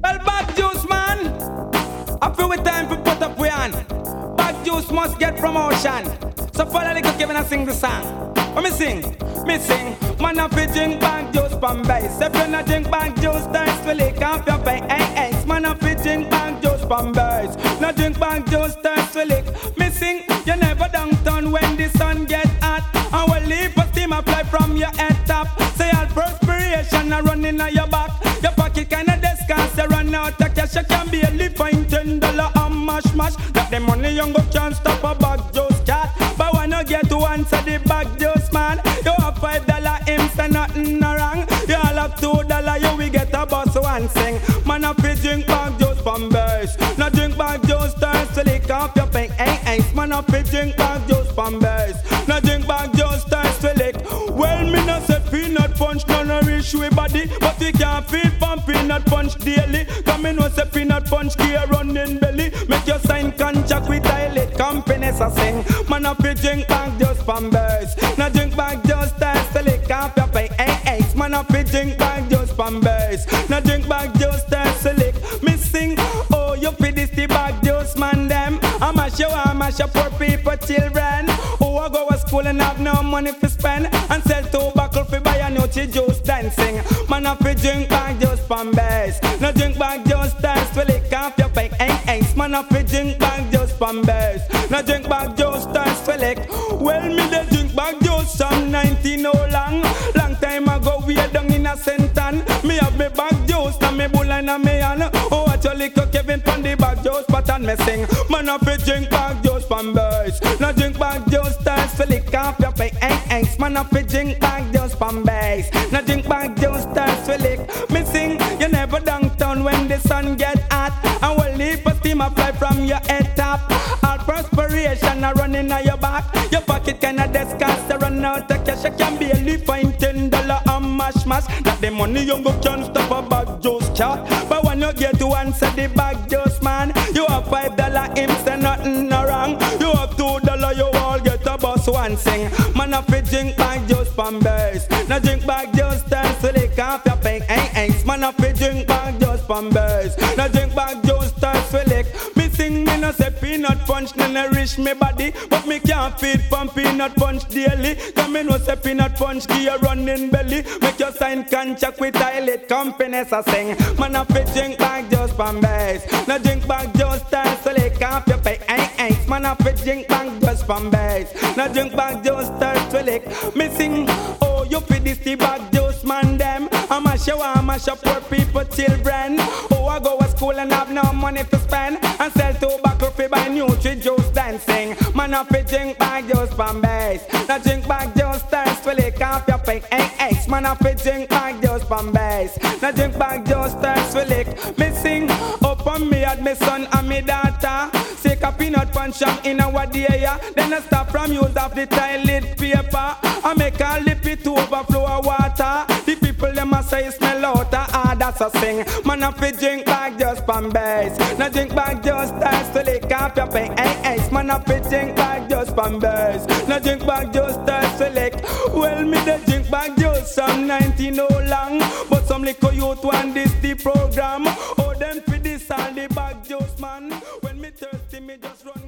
Well, bag juice, man. I feel with time to put up we on. Bag juice must get promotion. So follow the Kevin and sing the song. Let me sing, me sing. Man, I fi drink bag juice from base. If you not drink bag juice, thirst will lick off your face. Hey, man, I fi drink bag juice from base. Not drink bag juice, thirst will lick. Me sing, you never downtown when the sun get hot. I will leave a steam apply from your head top. Say all perspiration a running on your back. Mash mash. That the money young go can't stop a bag juice cat. But when you get to answer the bag juice man, you have five dollar him say nothing no wrong. You all have two dollar, you we get a bus one sing. Man a fi drink bag juice from base. No drink bag juice, turn lick off your pink. Hey, hey, man a fi drink bag juice from base. No drink bag juice, turn lick. Well, me no say peanut punch, no nourish we body, but we can't feel from peanut punch daily. Come in, no say peanut punch, gear running belly. Sign contract with Islet companies I sing. Man a fi drink bag juice from base. No drink bag juice, turn slick off your. Hey, hey, man a fi drink bag juice from base. No drink bag juice, turn slick. Me sing, oh you fi this the bag juice man them. I mash you, I mash up poor people children. Who I go to school and have no money to spend and sell tobacco fi buy a new juice dancing. Man a fi drink bag juice from base. No drink juice dance fi lick off your pink. Hey, man a drink bag juice from base. No drink bag juice fi lick. Well me dey drink bag juice some 19 oh long. Long time ago we down in a sentan. Me have me bag juice na me bull and me hand. Oh watch your little Kevin pon the bag juice pattern me sing. Man a drink bag juice from base. No drink bag dance fi lick off your pink. Hey, hey, man a drink bag juice from base. No drink bag juice fi lick. Me sing you never downtown when the sun get a fly from your head top. All perspiration a running on your back. Your pocket kinda disgust to run out of cash. You can barely find ten dollar and mash mash. That the money you go can't stop a bag juice chat. But when you get to answer the bag juice man, you have five dollar him say nothing no wrong. You have two dollar you all get a bus one sing. Man a fi drink bag juice from base. No drink bag juice turn so they can't your. Hey, hey, man a fi drink bag juice from base. No drink bag juice turn. Me sing me no say peanut punch no nourish me body, but me can't feed from peanut punch daily. Come me no say peanut punch give you running belly. Make your sign contract with Islet companies I sing. Man a fi drink bag juice from base. No drink bag juice turn so off your pink. Hey, hey, man a fi drink bag juice from base. No drink bag juice turn so lick. Me sing, oh you fi this the bag juice man them. I mash you, I mash up poor people children. Nutri juice dancing. Man a fi drink bag juice from base. No drink bag juice turn so lick off your pink. Hey, hey, man a fi drink bag juice from base. No drink bag juice turn so lick. Me sing up on me and me son and me daughter. Take a peanut punch and in our day. Then I stop from use of the toilet paper. I make a lip it overflow of water. The people them a say smell out ah that's a sing. Man a fi drink No drink bag just dance to lick off your pain. Hey, hey, man a fi drink bag just base. No drink bag just to lick. Well me the drink bag just some 19 no long, but some little youth want this the program. Oh them fi this all the bag just man. When me thirsty me just run.